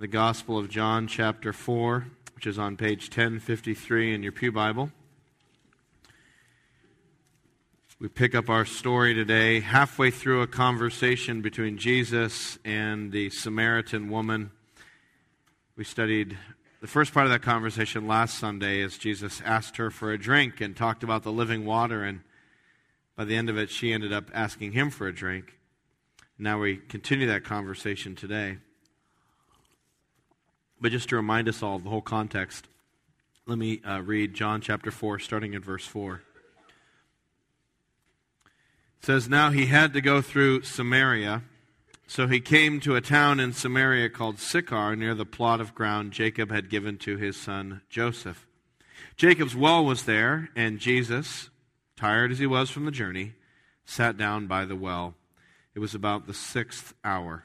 the Gospel of John, chapter 4, which is on page 1053 in your Pew Bible. We pick up our story today halfway through a conversation between Jesus and the Samaritan woman. We studied the first part of that conversation last Sunday as Jesus asked her for a drink and talked about the living water, and by the end of it, she ended up asking him for a drink. Now we continue that conversation today. But just to remind us all of the whole context, let me uh, read John chapter 4, starting in verse 4. It says, Now he had to go through Samaria. So he came to a town in Samaria called Sychar, near the plot of ground Jacob had given to his son Joseph. Jacob's well was there, and Jesus, tired as he was from the journey, sat down by the well. It was about the sixth hour.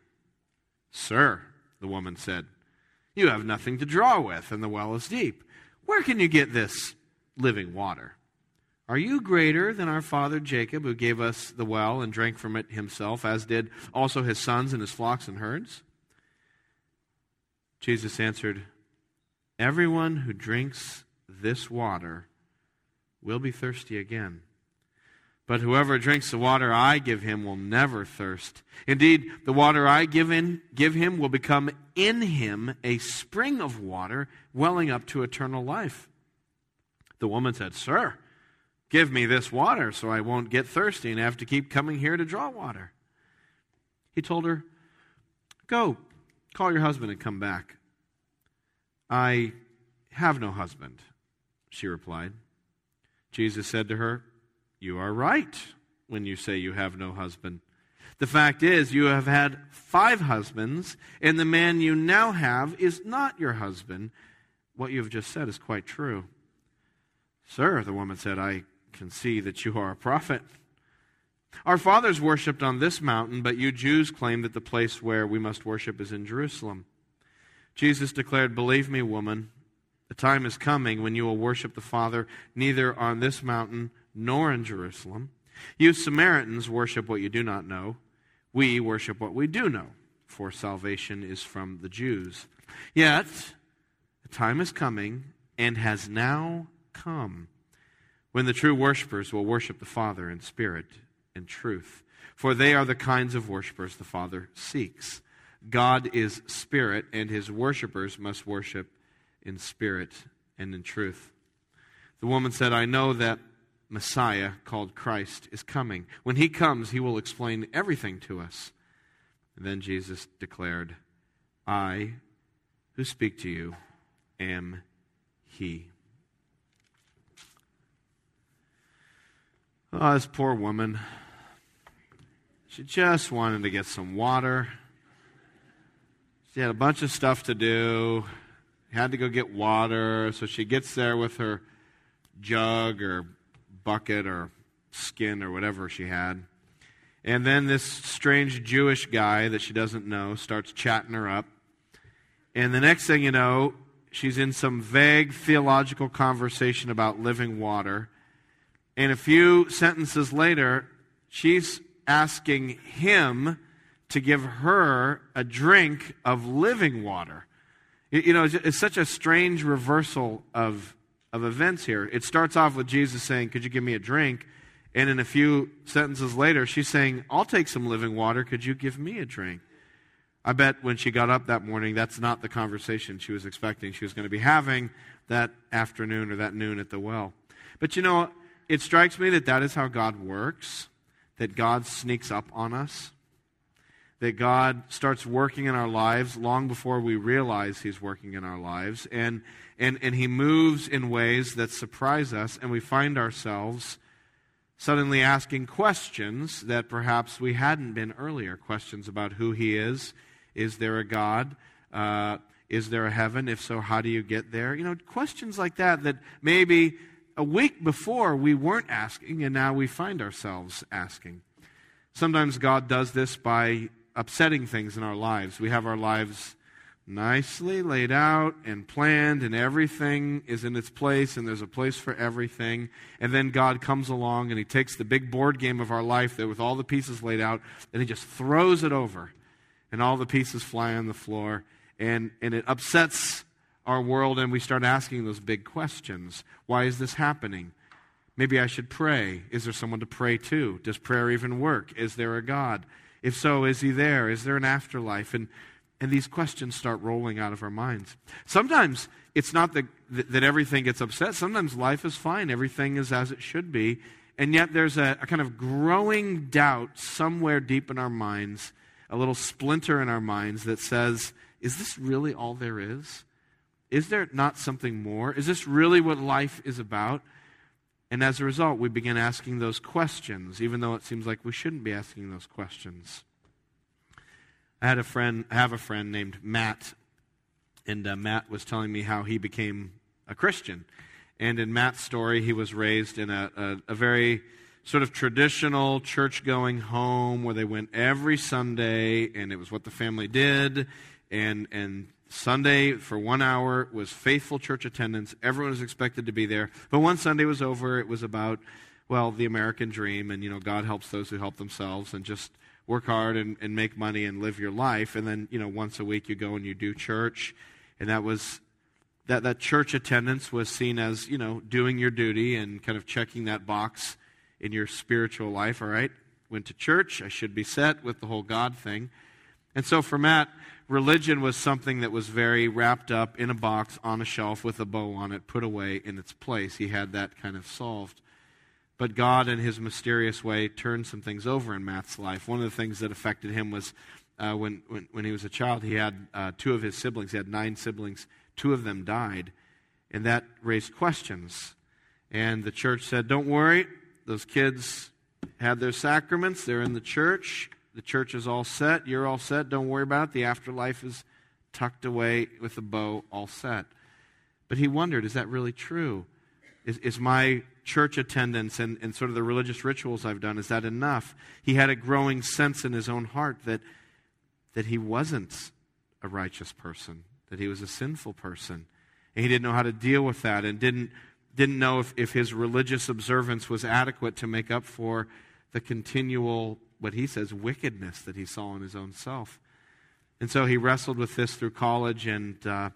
Sir, the woman said, you have nothing to draw with, and the well is deep. Where can you get this living water? Are you greater than our father Jacob, who gave us the well and drank from it himself, as did also his sons and his flocks and herds? Jesus answered, Everyone who drinks this water will be thirsty again. But whoever drinks the water I give him will never thirst. Indeed, the water I give, in, give him will become in him a spring of water welling up to eternal life. The woman said, Sir, give me this water so I won't get thirsty and have to keep coming here to draw water. He told her, Go, call your husband and come back. I have no husband, she replied. Jesus said to her, you are right when you say you have no husband. The fact is, you have had five husbands, and the man you now have is not your husband. What you have just said is quite true. Sir, the woman said, I can see that you are a prophet. Our fathers worshipped on this mountain, but you Jews claim that the place where we must worship is in Jerusalem. Jesus declared, Believe me, woman, the time is coming when you will worship the Father neither on this mountain nor in Jerusalem. You Samaritans worship what you do not know. We worship what we do know, for salvation is from the Jews. Yet, the time is coming and has now come when the true worshippers will worship the Father in spirit and truth. For they are the kinds of worshippers the Father seeks. God is spirit, and his worshippers must worship in spirit and in truth. The woman said, I know that Messiah called Christ is coming. When he comes, he will explain everything to us. And then Jesus declared, I who speak to you am he. Oh, this poor woman. She just wanted to get some water. She had a bunch of stuff to do. Had to go get water. So she gets there with her jug or bucket or skin or whatever she had. And then this strange Jewish guy that she doesn't know starts chatting her up. And the next thing you know, she's in some vague theological conversation about living water. And a few sentences later, she's asking him to give her a drink of living water. You know, it's such a strange reversal of of events here. It starts off with Jesus saying, Could you give me a drink? And in a few sentences later, she's saying, I'll take some living water. Could you give me a drink? I bet when she got up that morning, that's not the conversation she was expecting she was going to be having that afternoon or that noon at the well. But you know, it strikes me that that is how God works, that God sneaks up on us, that God starts working in our lives long before we realize He's working in our lives. And and, and he moves in ways that surprise us, and we find ourselves suddenly asking questions that perhaps we hadn't been earlier questions about who he is. Is there a God? Uh, is there a heaven? If so, how do you get there? You know, questions like that that maybe a week before we weren't asking and now we find ourselves asking. Sometimes God does this by upsetting things in our lives. We have our lives nicely laid out and planned, and everything is in its place, and there's a place for everything. And then God comes along and He takes the big board game of our life there with all the pieces laid out, and He just throws it over, and all the pieces fly on the floor, and, and it upsets our world, and we start asking those big questions. Why is this happening? Maybe I should pray. Is there someone to pray to? Does prayer even work? Is there a God? If so, is he there? Is there an afterlife? And, and these questions start rolling out of our minds. Sometimes it's not that, that everything gets upset. Sometimes life is fine, everything is as it should be. And yet there's a, a kind of growing doubt somewhere deep in our minds, a little splinter in our minds that says, is this really all there is? Is there not something more? Is this really what life is about? And as a result, we begin asking those questions, even though it seems like we shouldn't be asking those questions. I had a friend, I have a friend named Matt, and uh, Matt was telling me how he became a Christian. And in Matt's story, he was raised in a, a, a very sort of traditional church going home where they went every Sunday, and it was what the family did. And, and Sunday for one hour was faithful church attendance. Everyone was expected to be there. But one Sunday was over. It was about, well, the American dream and, you know, God helps those who help themselves and just work hard and, and make money and live your life. And then, you know, once a week you go and you do church. And that was, that, that church attendance was seen as, you know, doing your duty and kind of checking that box in your spiritual life. All right, went to church. I should be set with the whole God thing. And so for Matt, religion was something that was very wrapped up in a box on a shelf with a bow on it, put away in its place. He had that kind of solved. But God, in his mysterious way, turned some things over in Matt's life. One of the things that affected him was uh, when, when, when, he was a child, he had uh, two of his siblings. He had nine siblings. Two of them died. And that raised questions. And the church said, Don't worry, those kids had their sacraments, they're in the church. The church is all set. You're all set. Don't worry about it. The afterlife is tucked away with a bow, all set. But he wondered, is that really true? Is, is my church attendance and, and sort of the religious rituals I've done, is that enough? He had a growing sense in his own heart that, that he wasn't a righteous person, that he was a sinful person. And he didn't know how to deal with that and didn't, didn't know if, if his religious observance was adequate to make up for the continual what he says, wickedness that he saw in his own self. And so he wrestled with this through college and, uh,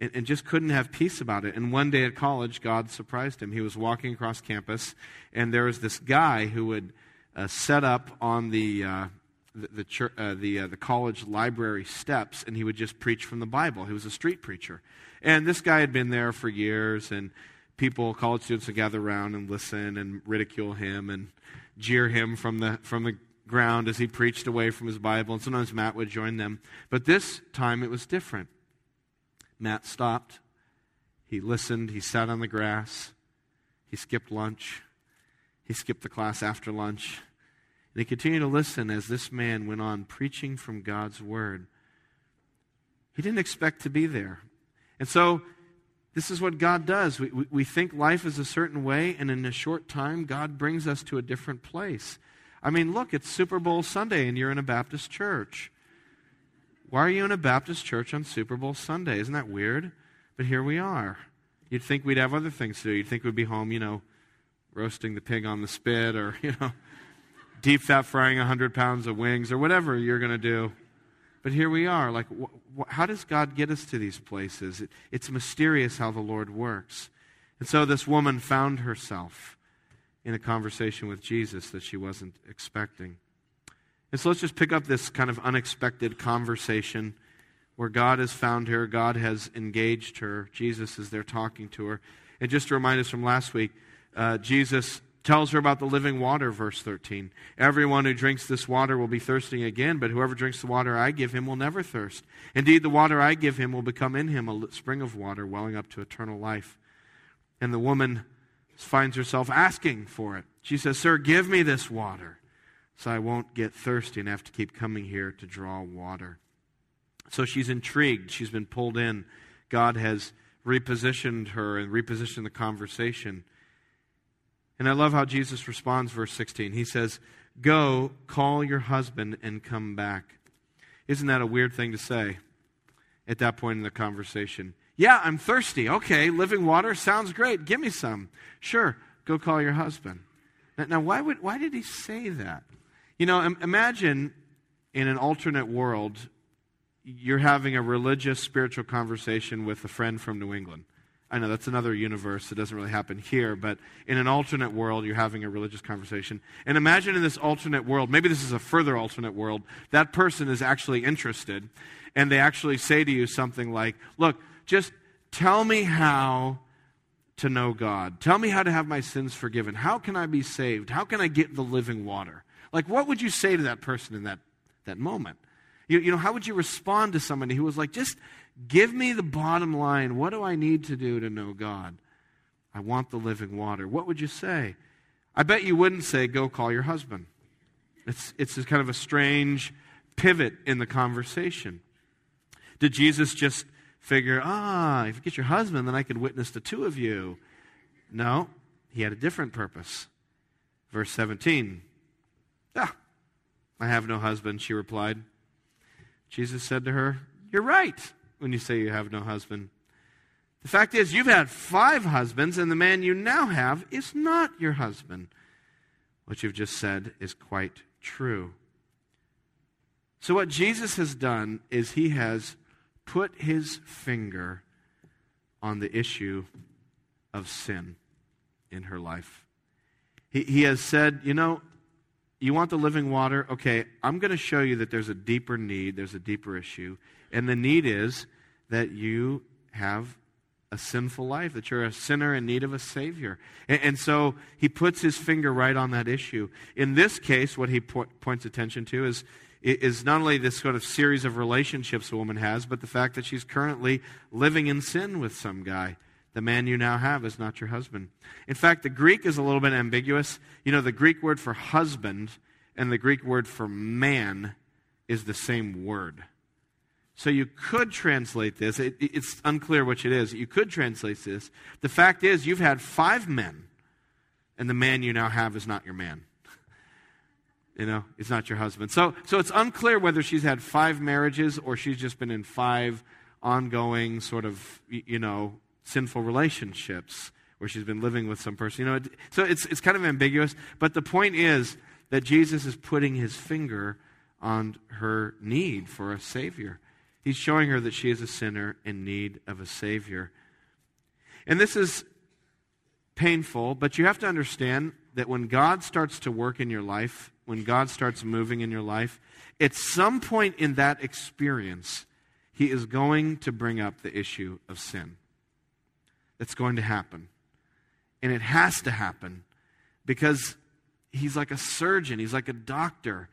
and, and, just couldn't have peace about it. And one day at college, God surprised him. He was walking across campus, and there was this guy who would uh, set up on the, uh, the, the, church, uh, the, uh, the college library steps, and he would just preach from the Bible. He was a street preacher. And this guy had been there for years, and people, college students, would gather around and listen and ridicule him and jeer him from the, from the ground as he preached away from his Bible, and sometimes Matt would join them. But this time it was different. Matt stopped. He listened. He sat on the grass. He skipped lunch. He skipped the class after lunch. And he continued to listen as this man went on preaching from God's Word. He didn't expect to be there. And so, this is what God does. We, we, we think life is a certain way, and in a short time, God brings us to a different place. I mean, look, it's Super Bowl Sunday and you're in a Baptist church. Why are you in a Baptist church on Super Bowl Sunday? Isn't that weird? But here we are. You'd think we'd have other things to do. You'd think we'd be home, you know, roasting the pig on the spit or, you know, deep fat frying 100 pounds of wings or whatever you're going to do. But here we are. Like, wh- wh- how does God get us to these places? It, it's mysterious how the Lord works. And so this woman found herself in a conversation with Jesus that she wasn't expecting. And so let's just pick up this kind of unexpected conversation where God has found her, God has engaged her, Jesus is there talking to her. And just to remind us from last week, uh, Jesus tells her about the living water, verse 13. Everyone who drinks this water will be thirsting again, but whoever drinks the water I give him will never thirst. Indeed, the water I give him will become in him a spring of water welling up to eternal life. And the woman finds herself asking for it. She says, Sir, give me this water so I won't get thirsty and have to keep coming here to draw water. So she's intrigued. She's been pulled in. God has repositioned her and repositioned the conversation. And I love how Jesus responds, verse 16. He says, Go, call your husband, and come back. Isn't that a weird thing to say at that point in the conversation? Yeah, I'm thirsty. Okay, living water sounds great. Give me some. Sure, go call your husband. Now, why, would, why did he say that? You know, imagine in an alternate world, you're having a religious, spiritual conversation with a friend from New England. I know that's another universe. It doesn't really happen here, but in an alternate world, you're having a religious conversation. And imagine in this alternate world, maybe this is a further alternate world, that person is actually interested, and they actually say to you something like, Look, just tell me how to know God. Tell me how to have my sins forgiven. How can I be saved? How can I get the living water? Like, what would you say to that person in that, that moment? You, you know, how would you respond to somebody who was like, just give me the bottom line. What do I need to do to know God? I want the living water. What would you say? I bet you wouldn't say, go call your husband. It's, it's kind of a strange pivot in the conversation. Did Jesus just figure, ah, if you get your husband, then I can witness the two of you? No, he had a different purpose. Verse 17. I have no husband, she replied. Jesus said to her, You're right when you say you have no husband. The fact is, you've had five husbands, and the man you now have is not your husband. What you've just said is quite true. So, what Jesus has done is he has put his finger on the issue of sin in her life. He, he has said, You know, you want the living water? Okay, I'm going to show you that there's a deeper need, there's a deeper issue. And the need is that you have a sinful life, that you're a sinner in need of a Savior. And, and so he puts his finger right on that issue. In this case, what he po- points attention to is, is not only this sort of series of relationships a woman has, but the fact that she's currently living in sin with some guy. The man you now have is not your husband. In fact, the Greek is a little bit ambiguous. You know, the Greek word for husband and the Greek word for man is the same word. So you could translate this. It, it's unclear which it is. You could translate this. The fact is, you've had five men, and the man you now have is not your man. you know, it's not your husband. So, so it's unclear whether she's had five marriages or she's just been in five ongoing sort of, you know, sinful relationships where she's been living with some person. You know, so it's, it's kind of ambiguous. But the point is that Jesus is putting his finger on her need for a Savior. He's showing her that she is a sinner in need of a Savior. And this is painful, but you have to understand that when God starts to work in your life, when God starts moving in your life, at some point in that experience, He is going to bring up the issue of sin that's going to happen. And it has to happen because he's like a surgeon, he's like a doctor.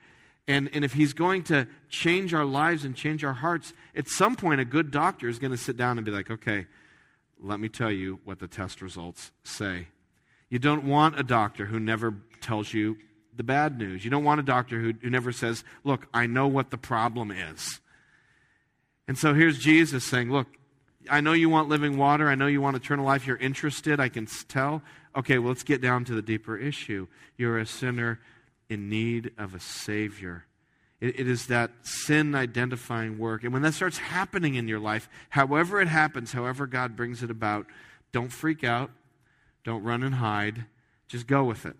And, and if he's going to change our lives and change our hearts, at some point, a good doctor is going to sit down and be like, okay, let me tell you what the test results say. You don't want a doctor who never tells you the bad news. You don't want a doctor who, who never says, look, I know what the problem is. And so here's Jesus saying, look, I know you want living water. I know you want eternal life. You're interested. I can tell. Okay, well, let's get down to the deeper issue. You're a sinner in need of a Savior. it, it is that sin identifying work. And when that starts happening in your life, however it happens, however God brings it about, don't freak out. Don't run and hide. Just go with it.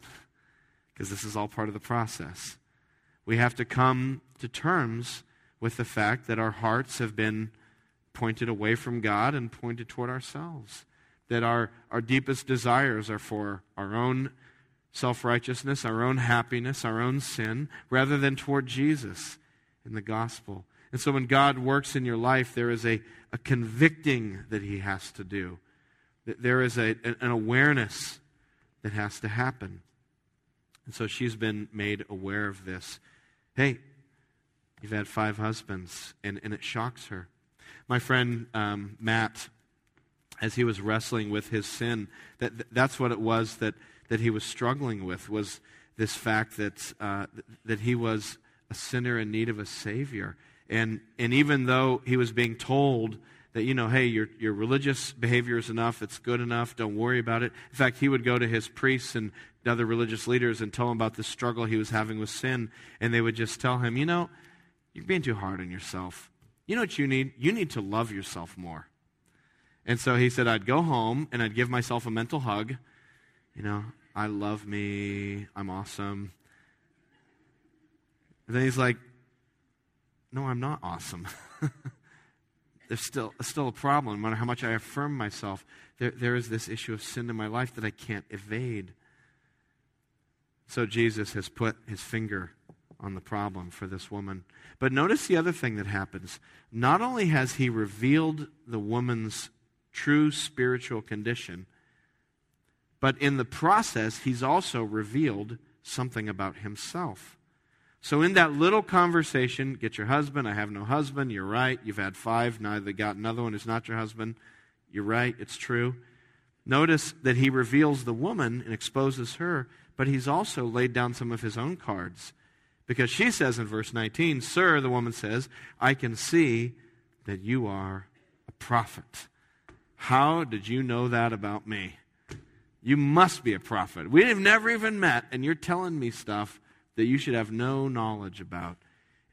Because this is all part of the process. We have to come to terms with the fact that our hearts have been pointed away from God and pointed toward ourselves. That our, our deepest desires are for our own self righteousness, our own happiness, our own sin, rather than toward Jesus in the gospel. And so when God works in your life, there is a, a convicting that He has to do. There is a, an awareness that has to happen. And so she's been made aware of this. Hey, you've had five husbands, and, and it shocks her. My friend um, Matt, as he was wrestling with his sin, that, that's what it was that, that he was struggling with, was this fact that, uh, that he was a sinner in need of a Savior. And, and even though he was being told that, you know, hey, your, your religious behavior is enough, it's good enough, don't worry about it. In fact, he would go to his priests and other religious leaders and tell them about the struggle he was having with sin, and they would just tell him, you know, you're being too hard on yourself. You know what you need? You need to love yourself more. And so he said, I'd go home and I'd give myself a mental hug. You know, I love me. I'm awesome. And then he's like, No, I'm not awesome. There's still, still a problem. No matter how much I affirm myself, there, there is this issue of sin in my life that I can't evade. So Jesus has put his finger on the problem for this woman. But notice the other thing that happens. Not only has he revealed the woman's true spiritual condition, but in the process, he's also revealed something about himself. So, in that little conversation, get your husband, I have no husband, you're right, you've had five, now they got another one who's not your husband, you're right, it's true. Notice that he reveals the woman and exposes her, but he's also laid down some of his own cards. Because she says in verse 19, Sir, the woman says, I can see that you are a prophet. How did you know that about me? You must be a prophet. We have never even met, and you're telling me stuff that you should have no knowledge about.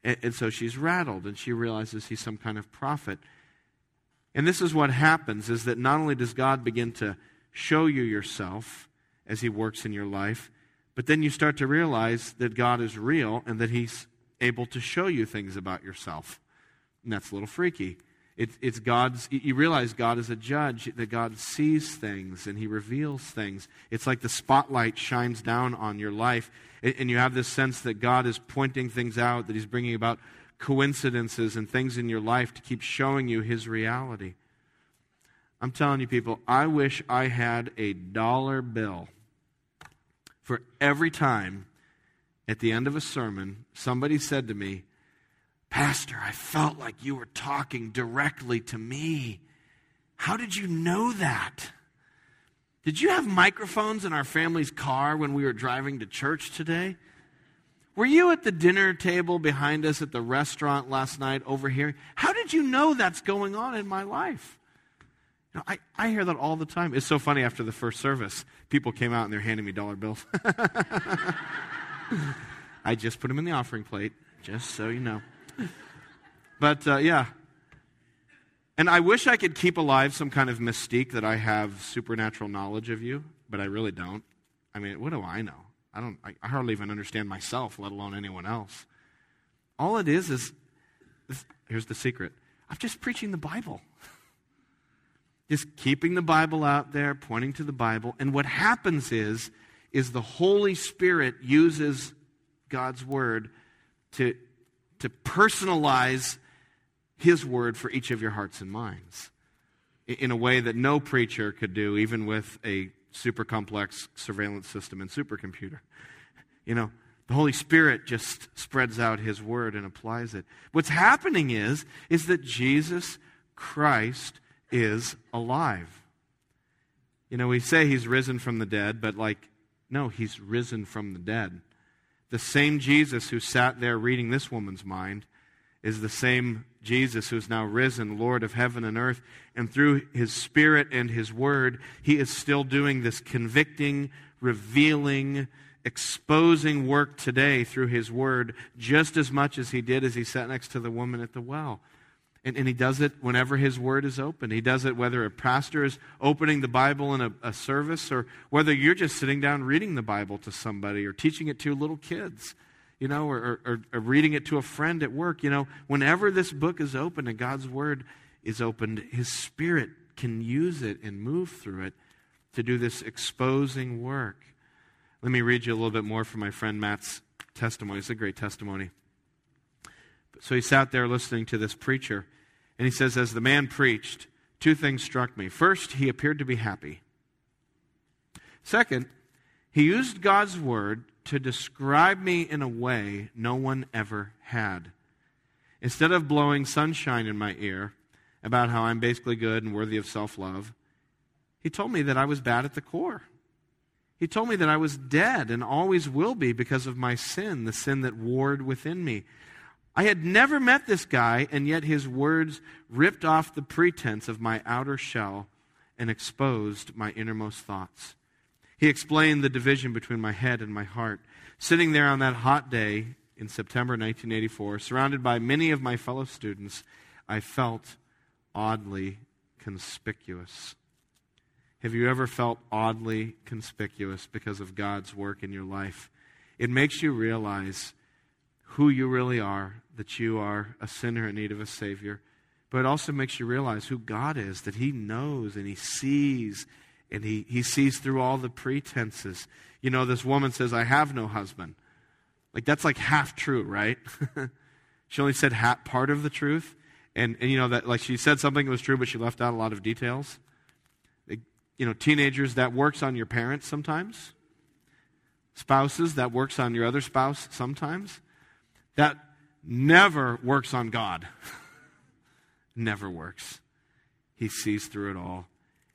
And, and, so she's rattled, and she realizes he's some kind of prophet. And this is what happens is that not only does God begin to show you yourself as he works in your life, but then you start to realize that God is real and that he's able to show you things about yourself. And that's a little freaky. It, it's God's, you realize God is a judge, that God sees things and He reveals things. It's like the spotlight shines down on your life, and you have this sense that God is pointing things out, that He's bringing about coincidences and things in your life to keep showing you His reality. I'm telling you, people, I wish I had a dollar bill for every time at the end of a sermon somebody said to me, Pastor, I felt like you were talking directly to me. How did you know that? Did you have microphones in our family's car when we were driving to church today? Were you at the dinner table behind us at the restaurant last night overhearing? How did you know that's going on in my life? You know, I, I hear that all the time. It's so funny after the first service, people came out and they're handing me dollar bills. I just put them in the offering plate, just so you know. But uh, yeah. And I wish I could keep alive some kind of mystique that I have supernatural knowledge of you, but I really don't. I mean, what do I know? I don't. I, I hardly even understand myself, let alone anyone else. All it is is, this, here's the secret. I'm just preaching the Bible. Just keeping the Bible out there, pointing to the Bible. And what happens is, is the Holy Spirit uses God's word to to personalize His word for each of your hearts and minds in a way that no preacher could do, even with a super complex surveillance system and supercomputer. You know, the Holy Spirit just spreads out His word and applies it. What's happening is, is that Jesus Christ is alive. You know, we say He's risen from the dead, but like, no, He's risen from the dead. The same Jesus who sat there reading this woman's mind is the same Jesus who is now risen, Lord of heaven and earth. And through his Spirit and his word, he is still doing this convicting, revealing, exposing work today through his word, just as much as he did as he sat next to the woman at the well. And, and, he does it whenever his word is open. He does it whether a pastor is opening the Bible in a, a, service or whether you're just sitting down reading the Bible to somebody or teaching it to little kids, you know, or, or, or reading it to a friend at work. You know, whenever this book is open and God's word is opened, his spirit can use it and move through it to do this exposing work. Let me read you a little bit more from my friend Matt's testimony. It's a great testimony. So he sat there listening to this preacher, and he says, As the man preached, two things struck me. First, he appeared to be happy. Second, he used God's word to describe me in a way no one ever had. Instead of blowing sunshine in my ear about how I'm basically good and worthy of self love, he told me that I was bad at the core. He told me that I was dead and always will be because of my sin, the sin that warred within me. I had never met this guy, and yet his words ripped off the pretense of my outer shell and exposed my innermost thoughts. He explained the division between my head and my heart. Sitting there on that hot day in September 1984, surrounded by many of my fellow students, I felt oddly conspicuous. Have you ever felt oddly conspicuous because of God's work in your life? It makes you realize who you really are, that you are a sinner in need of a Savior. But it also makes you realize who God is, that He knows and He sees, and He, he sees through all the pretenses. You know, this woman says, I have no husband. Like, that's like half true, right? she only said half, part of the truth. And, and, you know, that like she said something that was true, but she left out a lot of details. you know, teenagers, that works on your parents sometimes. Spouses, that works on your other spouse sometimes. That never works on God. never works. He sees through it all.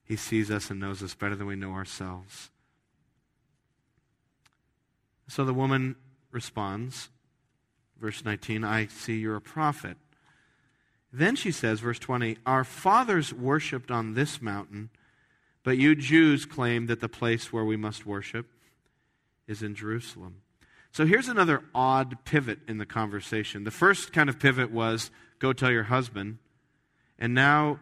He sees us and knows us better than we know ourselves. So the woman responds, verse 19, I see you're a prophet. Then she says, verse 20, Our fathers worshipped on this mountain, but you Jews claim that the place where we must worship is in Jerusalem. So here's another odd pivot in the conversation. The first kind of pivot was go tell your husband. And now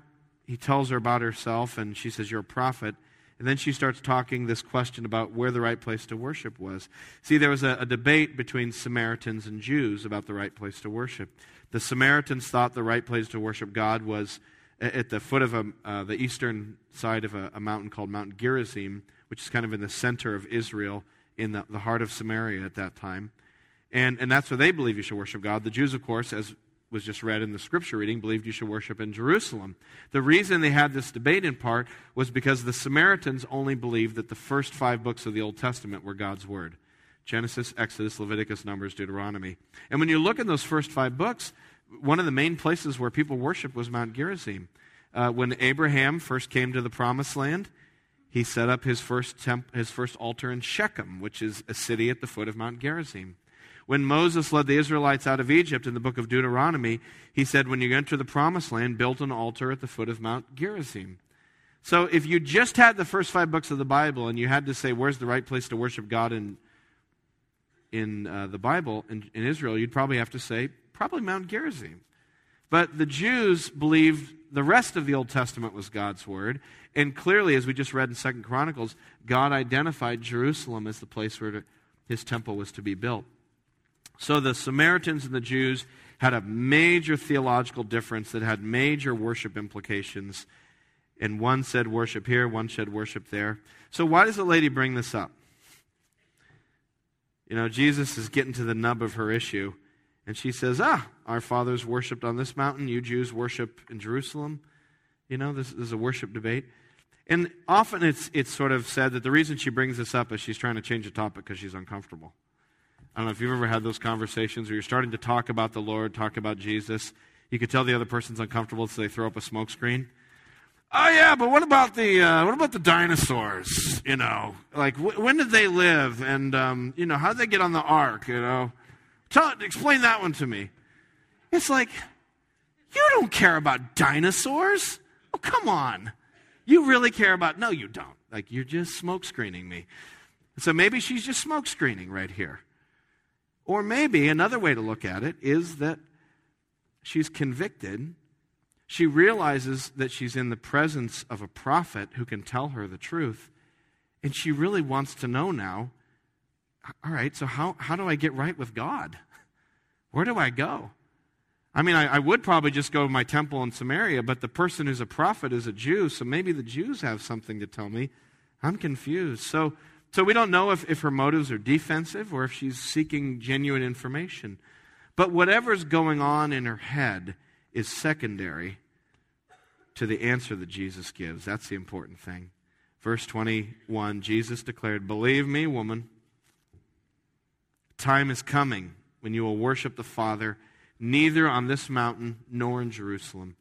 he tells her about herself, and she says, You're a prophet. And then she starts talking this question about where the right place to worship was. See, there was a, a, debate between Samaritans and Jews about the right place to worship. The Samaritans thought the right place to worship God was at the foot of a, uh, the eastern side of a, a, mountain called Mount Gerizim, which is kind of in the center of Israel in the, the heart of Samaria at that time. And, and that's where they believe you should worship God. The Jews, of course, as was just read in the scripture reading, believed you should worship in Jerusalem. The reason they had this debate in part was because the Samaritans only believed that the first five books of the Old Testament were God's Word Genesis, Exodus, Leviticus, Numbers, Deuteronomy. And when you look in those first five books, one of the main places where people worshiped was Mount Gerizim. Uh, when Abraham first came to the promised land, he set up his first, temp- his first altar in Shechem, which is a city at the foot of Mount Gerizim. When Moses led the Israelites out of Egypt in the book of Deuteronomy, he said, When you enter the promised land, build an altar at the foot of Mount Gerizim. So if you just had the first five books of the Bible and you had to say, Where's the right place to worship God in, in uh, the Bible, in, in Israel, you'd probably have to say, Probably Mount Gerizim. But the Jews believed the rest of the Old Testament was God's word, and clearly, as we just read in Second Chronicles, God identified Jerusalem as the place where his temple was to be built. So the Samaritans and the Jews had a major theological difference that had major worship implications. And one said worship here, one said worship there. So why does the lady bring this up? You know, Jesus is getting to the nub of her issue. And she says, Ah, our fathers worshiped on this mountain. You Jews worship in Jerusalem. You know, this, is a worship debate. And often it's, it's sort of said that the reason she brings this up is she's trying to change the topic because she's uncomfortable. I don't know if you've ever had those conversations where you're starting to talk about the Lord, talk about Jesus. You could tell the other person's uncomfortable, so they throw up a smoke screen. Oh yeah, but what about the uh, what about the dinosaurs? You know, like wh- when did they live, and um, you know how did they get on the ark? You know, tell explain that one to me. It's like you don't care about dinosaurs. Oh come on. You really care about, no, you don't. Like, you're just smoke screening me. So maybe she's just smoke screening right here. Or maybe another way to look at it is that she's convicted. She realizes that she's in the presence of a prophet who can tell her the truth. And she really wants to know now all right, so how, how do I get right with God? Where do I go? I mean, I, I, would probably just go to my temple in Samaria, but the person who's a prophet is a Jew, so maybe the Jews have something to tell me. I'm confused. So, so we don't know if, if her motives are defensive or if she's seeking genuine information. But whatever's going on in her head is secondary to the answer that Jesus gives. That's the important thing. Verse 21 Jesus declared, Believe me, woman, time is coming when you will worship the Father neither on this mountain nor in Jerusalem.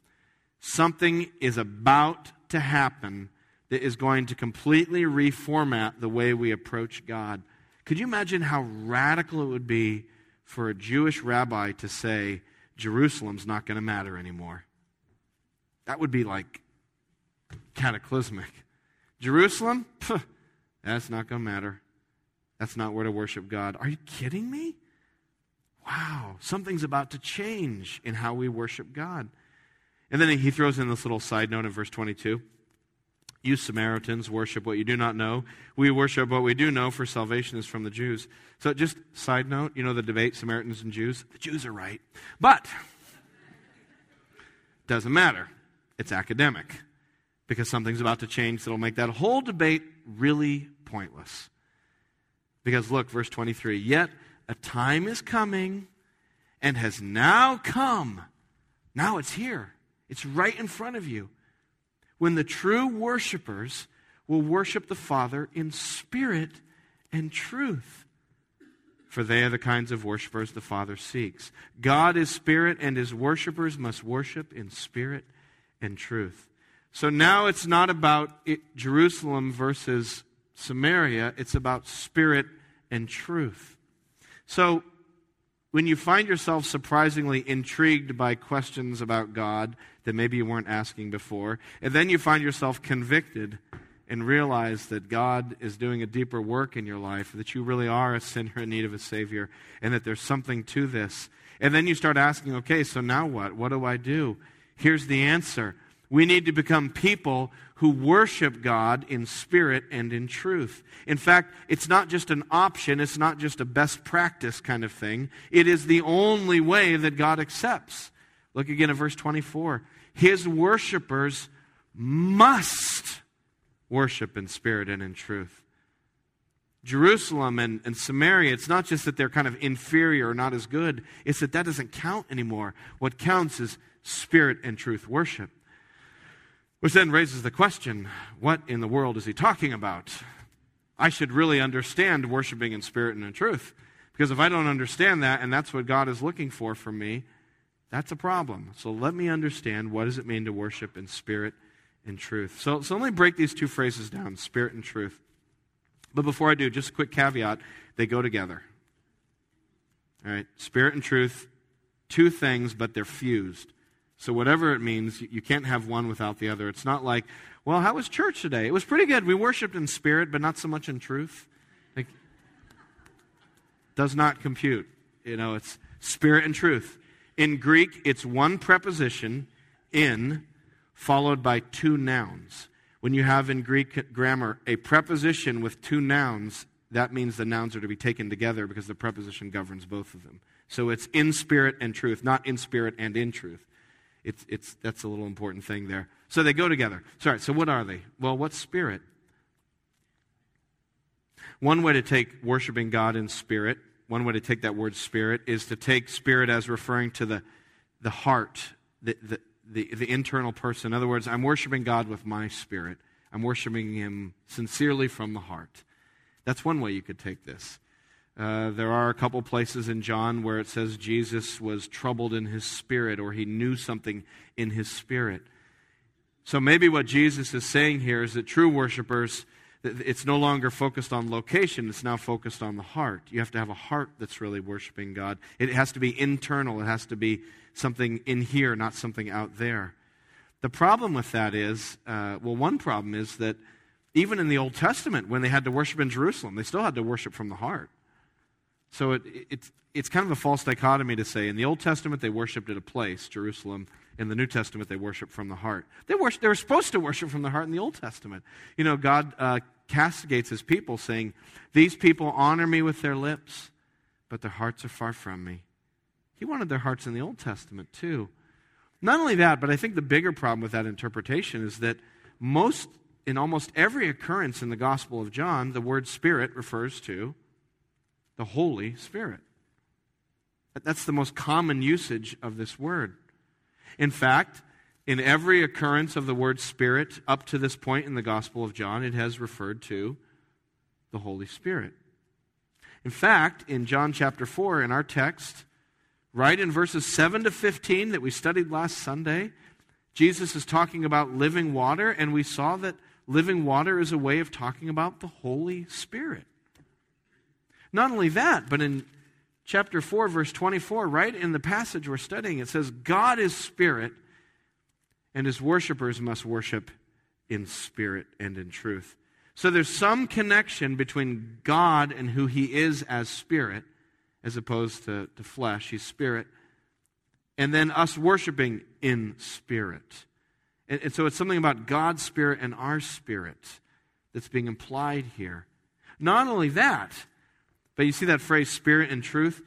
Something is about to happen that is going to completely reformat the way we approach God. Could you imagine how radical it would be for a Jewish rabbi to say, Jerusalem's not going to matter anymore. That would be like cataclysmic. Jerusalem? that's not going to matter. That's not where to worship God. Are you kidding me? Wow, something's about to change in how we worship God. And then he throws in this little side note in verse 22. You Samaritans worship what you do not know. We worship what we do know, for salvation is from the Jews. So, just side note, you know the debate, Samaritans and Jews? The Jews are right. But, doesn't matter. It's academic. Because something's about to change that'll make that whole debate really pointless. Because look, verse 23 Yet a time is coming and has now come. Now it's here, it's right in front of you when the true worshipers will worship the Father in spirit and truth. For they are the kinds of worshipers the Father seeks. God is spirit, and his worshipers must worship in spirit and truth. So now it's not about it, Jerusalem versus Samaria, it's about spirit and truth. So when you find yourself surprisingly intrigued by questions about God that maybe you weren't asking before, and then you find yourself convicted and realize that God is doing a deeper work in your life, that you really are a sinner in need of a Savior, and that there's something to this. And then you start asking, okay, so now what? What do I do? Here's the answer we need to become people who worship God in spirit and in truth. In fact, it's not just an option, it's not just a best practice kind of thing. It is the only way that God accepts. Look again at verse 24. His worshipers must worship in spirit and in truth. Jerusalem and, and Samaria, it's not just that they're kind of inferior or not as good, it's that that doesn't count anymore. What counts is spirit and truth worship. Which then raises the question what in the world is he talking about? I should really understand worshiping in spirit and in truth. Because if I don't understand that, and that's what God is looking for from me, that's a problem. So let me understand what does it mean to worship in spirit and truth. So, so let me break these two phrases down spirit and truth. But before I do, just a quick caveat they go together. All right, spirit and truth, two things, but they're fused. So, whatever it means, you can't have one without the other. It's not like, well, how was church today? It was pretty good. We worshiped in spirit, but not so much in truth. Like, does not compute. You know, it's spirit and truth. In Greek, it's one preposition, in, followed by two nouns. When you have in Greek grammar a preposition with two nouns, that means the nouns are to be taken together because the preposition governs both of them. So it's in spirit and truth, not in spirit and in truth. It's, it's, that's a little important thing there. So they go together. Sorry, so what are they? Well, what's spirit? One way to take worshiping God in spirit, one way to take that word spirit, is to take spirit as referring to the, the heart, the, the, the, the internal person. In other words, I'm worshiping God with my spirit. I'm worshiping Him sincerely from the heart. That's one way you could take this. Uh, there are a couple places in John where it says Jesus was troubled in his spirit or he knew something in his spirit. So maybe what Jesus is saying here is that true worshipers, it's no longer focused on location, it's now focused on the heart. You have to have a heart that's really worshiping God. It has to be internal, it has to be something in here, not something out there. The problem with that is, uh, well, one problem is that even in the Old Testament, when they had to worship in Jerusalem, they still had to worship from the heart. So it, it's, it's kind of a false dichotomy to say in the Old Testament they worshiped at a place, Jerusalem. In the New Testament they worship from the heart. They, worship, they were supposed to worship from the heart in the Old Testament. You know, God uh, castigates his people saying, These people honor me with their lips, but their hearts are far from me. He wanted their hearts in the Old Testament too. Not only that, but I think the bigger problem with that interpretation is that most, in almost every occurrence in the Gospel of John, the word spirit refers to the Holy Spirit. That's the most common usage of this word. In fact, in every occurrence of the word Spirit up to this point in the Gospel of John, it has referred to the Holy Spirit. In fact, in John chapter 4, in our text, right in verses 7 to 15 that we studied last Sunday, Jesus is talking about living water, and we saw that living water is a way of talking about the Holy Spirit. Not only that, but in chapter 4, verse 24, right in the passage we're studying, it says, God is spirit, and his worshippers must worship in spirit and in truth. So there's some connection between God and who he is as spirit, as opposed to, to flesh. He's spirit. And then us worshiping in spirit. And, and so it's something about God's spirit and our spirit that's being implied here. Not only that, but you see that phrase, spirit and truth?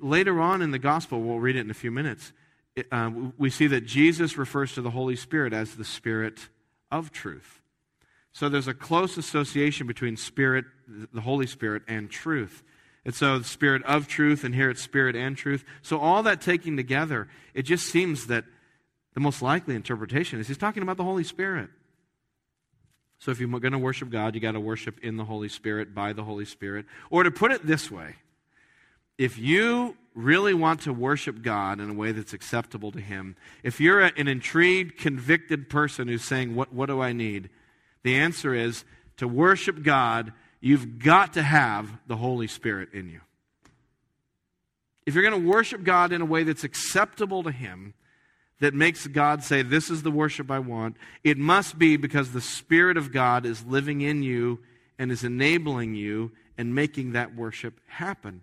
Later on in the gospel, we'll read it in a few minutes, it, uh, we see that Jesus refers to the Holy Spirit as the spirit of truth. So there's a close association between spirit, the Holy Spirit, and truth. And so the spirit of truth, and here it's spirit and truth. So all that taking together, it just seems that the most likely interpretation is he's talking about the Holy Spirit. So if you're going to worship God, you got to worship in the Holy Spirit, by the Holy Spirit. Or to put it this way, if you really want to worship God in a way that's acceptable to Him, if you're an intrigued, convicted person who's saying, What, what do I need? The answer is to worship God, you've got to have the Holy Spirit in you. If you're going to worship God in a way that's acceptable to Him, that makes God say, This is the worship I want, it must be because the Spirit of God is living in you and is enabling you and making that worship happen.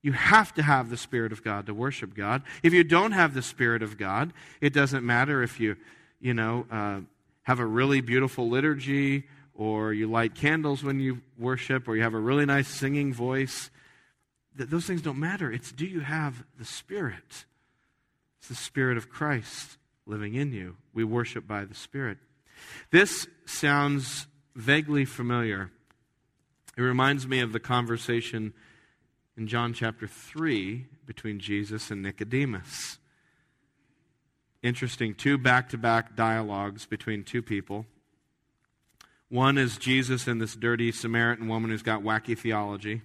You have to have the Spirit of God to worship God. If you don't have the Spirit of God, it doesn't matter if you, you know, uh, have a really beautiful liturgy or you light candles when you worship or you have a really nice singing voice. Those things don't matter. It's do you have the Spirit? It's the Spirit of Christ living in you. We worship by the Spirit. This sounds vaguely familiar. It reminds me of the conversation in John chapter 3 between Jesus and Nicodemus. Interesting, two back to back dialogues between two people. One is Jesus and this dirty Samaritan woman who's got wacky theology.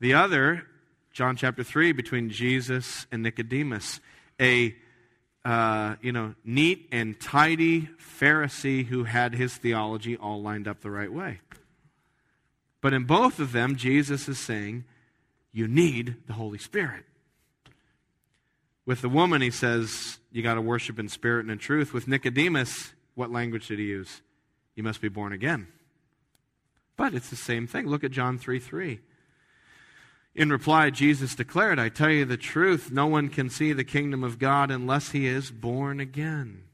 The other, John chapter 3, between Jesus and Nicodemus a uh, you know, neat and tidy Pharisee who had his theology all lined up the right way. But in both of them, Jesus is saying, you need the Holy Spirit. With the woman, he says, you got to worship in spirit and in truth. With Nicodemus, what language did he use? You must be born again. But it's the same thing. Look at John 3 3. In reply, Jesus declared, I tell you the truth, no one can see the kingdom of God unless he is born again.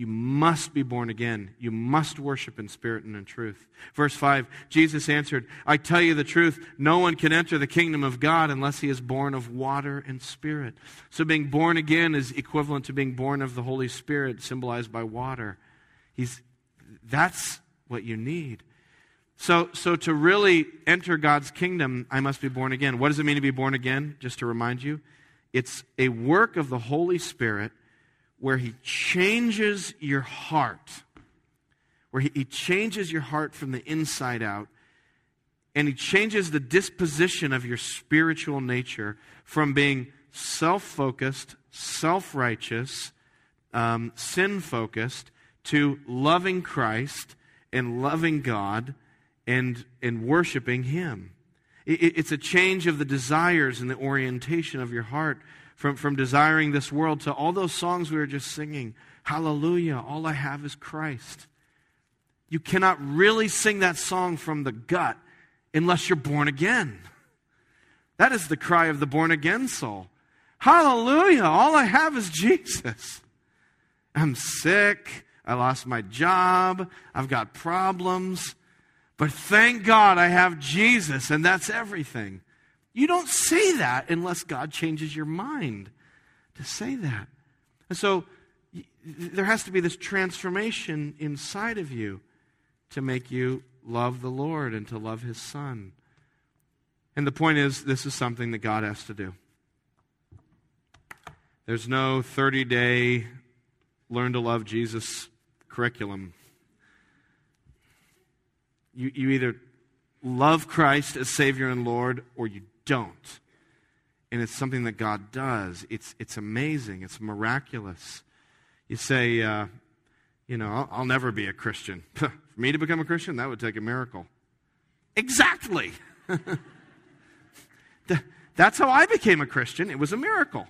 You must be born again. You must worship in spirit and in truth. Verse 5 Jesus answered, I tell you the truth, no one can enter the kingdom of God unless he is born of water and spirit. So being born again is equivalent to being born of the Holy Spirit, symbolized by water. He's, that's what you need. So, so to really enter God's kingdom, I must be born again. What does it mean to be born again? Just to remind you, it's a work of the Holy Spirit where He changes your heart, where He, he changes your heart from the inside out, and He changes the disposition of your spiritual nature from being self focused, self righteous, um, sin focused, to loving Christ and loving God and, and worshiping Him. It, it's a change of the desires and the orientation of your heart from, from desiring this world to all those songs we were just singing. Hallelujah, all I have is Christ. You cannot really sing that song from the gut unless you're born again. That is the cry of the born again soul. Hallelujah, all I have is Jesus. I'm sick. I lost my job. I've got problems. But thank God I have Jesus, and that's everything. You don't say that unless God changes your mind to say that. And so there has to be this transformation inside of you to make you love the Lord and to love His Son. And the point is, this is something that God has to do. There's no 30 day learn to love Jesus curriculum you, you either love Christ as Savior and Lord or you don't. And it's something that God does. It's, it's amazing, it's miraculous. You say, uh, you know, I'll, I'll never be a Christian. For me to become a Christian, that would take a miracle. Exactly. That's how I became a Christian. It was a miracle.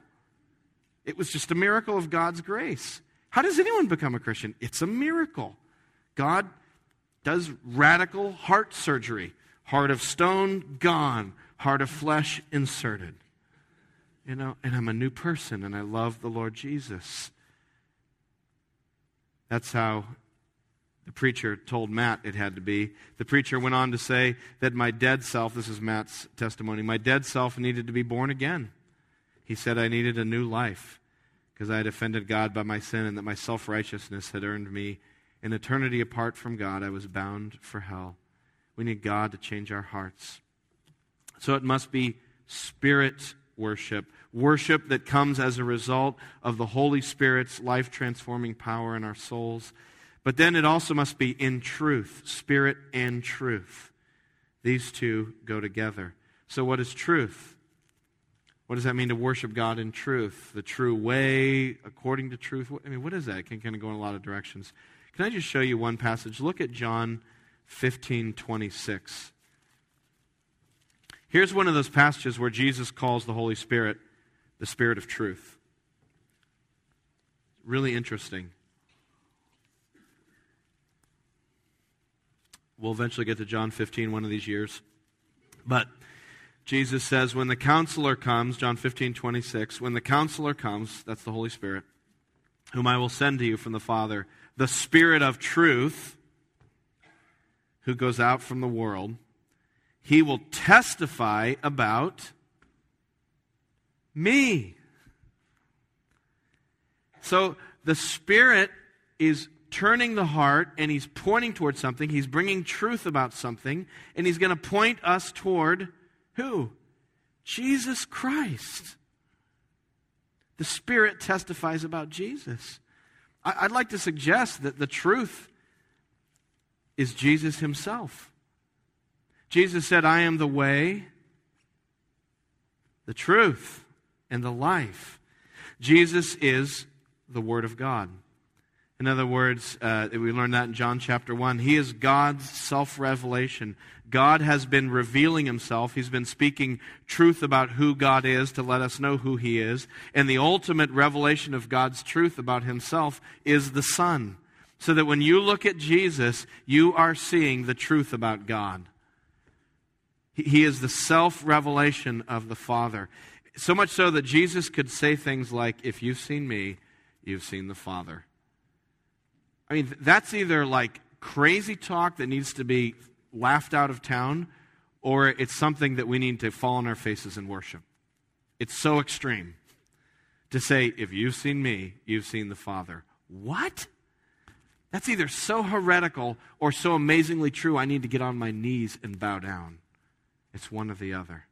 It was just a miracle of God's grace. How does anyone become a Christian? It's a miracle. God does radical heart surgery. Heart of stone, gone. Heart of flesh, inserted. You know, and I'm a new person and I love the Lord Jesus. That's how the preacher told Matt it had to be. The preacher went on to say that my dead self, this is Matt's testimony, my dead self needed to be born again. He said I needed a new life because I had offended God by my sin and that my self righteousness had earned me an eternity apart from God. I was bound for hell. We need God to change our hearts. So it must be spirit worship, worship that comes as a result of the Holy Spirit's life transforming power in our souls. But then it also must be in truth, spirit and truth. These two go together. So, what is truth? What does that mean to worship God in truth? The true way, according to truth? I mean, what is that? It can kind of go in a lot of directions. Can I just show you one passage? Look at John 15 26. Here's one of those passages where Jesus calls the Holy Spirit the Spirit of truth. Really interesting. We'll eventually get to John 15 one of these years. But Jesus says, when the counselor comes, John 15, 26, when the counselor comes, that's the Holy Spirit, whom I will send to you from the Father, the Spirit of truth, who goes out from the world, he will testify about me. So the Spirit is turning the heart and he's pointing towards something. He's bringing truth about something, and he's going to point us toward who? Jesus Christ. The Spirit testifies about Jesus. I'd like to suggest that the truth is Jesus himself. Jesus said, I am the way, the truth, and the life. Jesus is the Word of God. In other words, uh, we learned that in John chapter 1. He is God's self revelation. God has been revealing himself. He's been speaking truth about who God is to let us know who he is. And the ultimate revelation of God's truth about himself is the Son. So that when you look at Jesus, you are seeing the truth about God. He is the self revelation of the Father. So much so that Jesus could say things like, If you've seen me, you've seen the Father. I mean, that's either like crazy talk that needs to be laughed out of town, or it's something that we need to fall on our faces and worship. It's so extreme to say, if you've seen me, you've seen the Father. What? That's either so heretical or so amazingly true, I need to get on my knees and bow down. It's one or the other.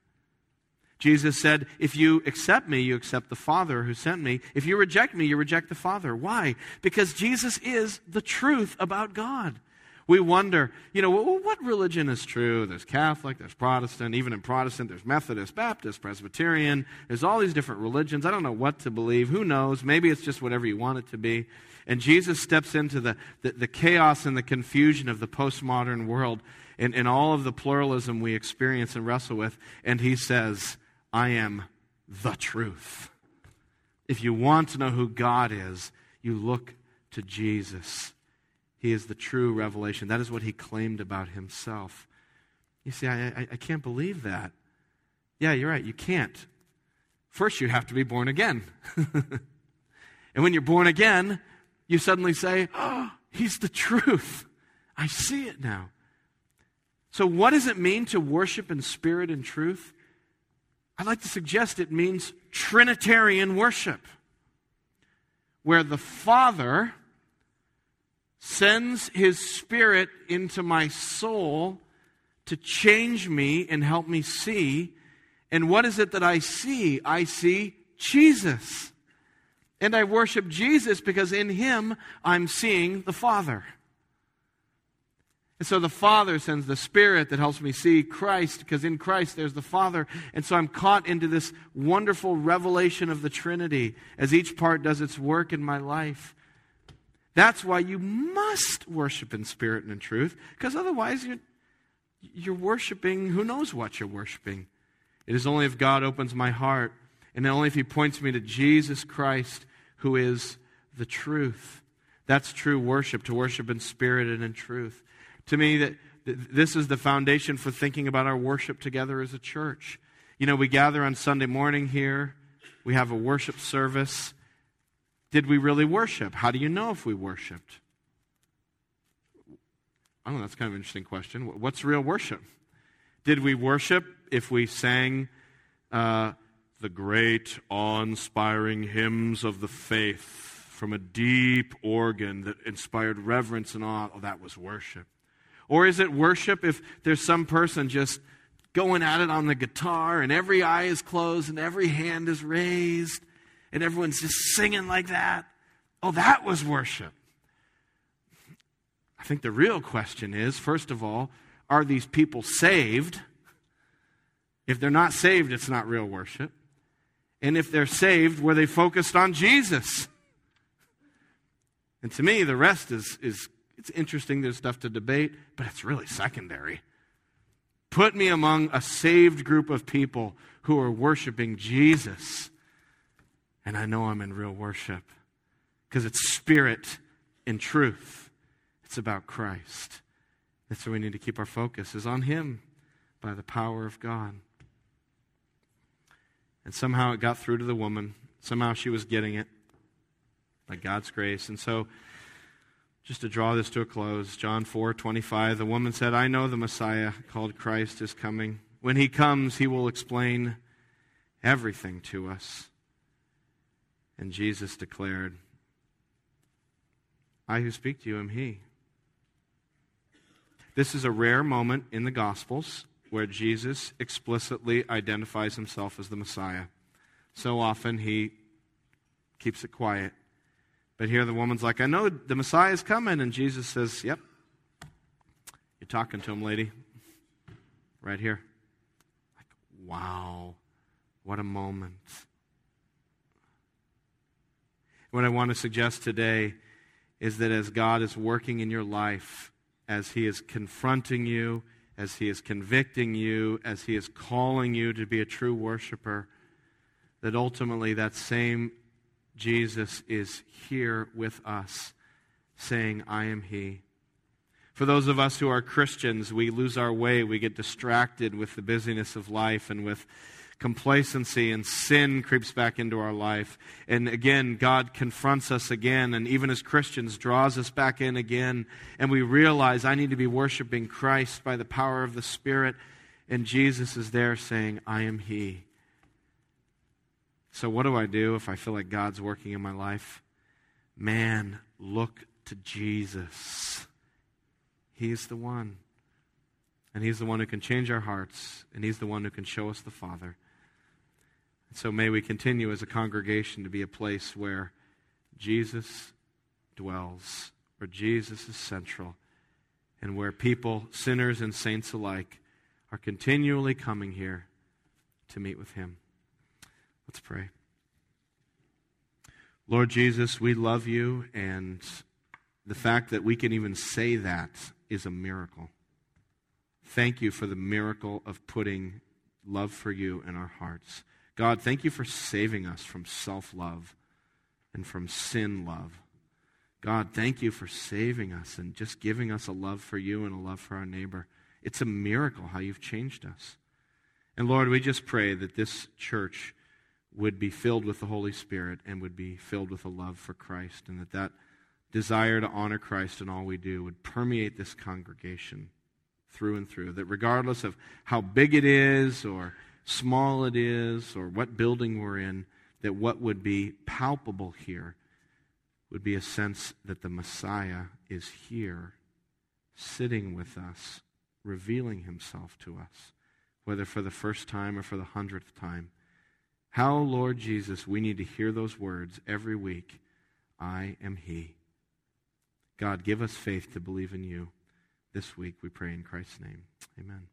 Jesus said, If you accept me, you accept the Father who sent me. If you reject me, you reject the Father. Why? Because Jesus is the truth about God. We wonder, you know, well, what religion is true? There's Catholic, there's Protestant. Even in Protestant, there's Methodist, Baptist, Presbyterian. There's all these different religions. I don't know what to believe. Who knows? Maybe it's just whatever you want it to be. And Jesus steps into the, the, the chaos and the confusion of the postmodern world and, and all of the pluralism we experience and wrestle with. And he says, I am the truth. If you want to know who God is, you look to Jesus. He is the true revelation. That is what he claimed about himself. You see, I, I, I can't believe that. Yeah, you're right. You can't. First, you have to be born again. and when you're born again, you suddenly say, Oh, he's the truth. I see it now. So, what does it mean to worship in spirit and truth? I'd like to suggest it means Trinitarian worship, where the Father sends His Spirit into my soul to change me and help me see. And what is it that I see? I see Jesus. And I worship Jesus because in Him I'm seeing the Father. And so the Father sends the Spirit that helps me see Christ, because in Christ there's the Father. And so I'm caught into this wonderful revelation of the Trinity as each part does its work in my life. That's why you must worship in spirit and in truth, because otherwise you're, you're worshiping who knows what you're worshiping. It is only if God opens my heart, and only if He points me to Jesus Christ, who is the truth. That's true worship, to worship in spirit and in truth. To me, that this is the foundation for thinking about our worship together as a church. You know, we gather on Sunday morning here, we have a worship service. Did we really worship? How do you know if we worshiped? I don't know, that's kind of an interesting question. What's real worship? Did we worship if we sang uh, the great, awe inspiring hymns of the faith from a deep organ that inspired reverence and awe? Oh, that was worship. Or is it worship if there's some person just going at it on the guitar and every eye is closed and every hand is raised and everyone's just singing like that? Oh, that was worship. I think the real question is first of all, are these people saved? If they're not saved, it's not real worship. And if they're saved, were they focused on Jesus? And to me, the rest is, is it's interesting, there's stuff to debate, but it's really secondary. Put me among a saved group of people who are worshiping Jesus, and I know I'm in real worship because it's spirit and truth. It's about Christ. That's where we need to keep our focus is on Him by the power of God. And somehow it got through to the woman. Somehow she was getting it by God's grace. And so, just to draw this to a close, John 4 25, the woman said, I know the Messiah called Christ is coming. When he comes, he will explain everything to us. And Jesus declared, I who speak to you am he. This is a rare moment in the Gospels where Jesus explicitly identifies himself as the Messiah. So often he keeps it quiet. But here the woman's like, I know the Messiah is coming. And Jesus says, Yep. You're talking to him, lady. Right here. Like, wow. What a moment. What I want to suggest today is that as God is working in your life, as He is confronting you, as He is convicting you, as He is calling you to be a true worshiper, that ultimately that same Jesus is here with us, saying, I am He. For those of us who are Christians, we lose our way. We get distracted with the busyness of life and with complacency and sin creeps back into our life. And again, God confronts us again, and even as Christians, draws us back in again. And we realize I need to be worshiping Christ by the power of the Spirit. And Jesus is there saying, I am He. So, what do I do if I feel like God's working in my life? Man, look to Jesus. He's the one. And He's the one who can change our hearts, and He's the one who can show us the Father. So may we continue as a congregation to be a place where Jesus dwells, where Jesus is central, and where people, sinners and saints alike, are continually coming here to meet with Him. Let's pray. Lord Jesus, we love you, and the fact that we can even say that is a miracle. Thank you for the miracle of putting love for you in our hearts. God, thank you for saving us from self love and from sin love. God, thank you for saving us and just giving us a love for you and a love for our neighbor. It's a miracle how you've changed us. And Lord, we just pray that this church would be filled with the Holy Spirit and would be filled with a love for Christ, and that that desire to honor Christ in all we do would permeate this congregation through and through. That regardless of how big it is or small it is or what building we're in, that what would be palpable here would be a sense that the Messiah is here, sitting with us, revealing himself to us, whether for the first time or for the hundredth time. How, Lord Jesus, we need to hear those words every week I am He. God, give us faith to believe in you. This week we pray in Christ's name. Amen.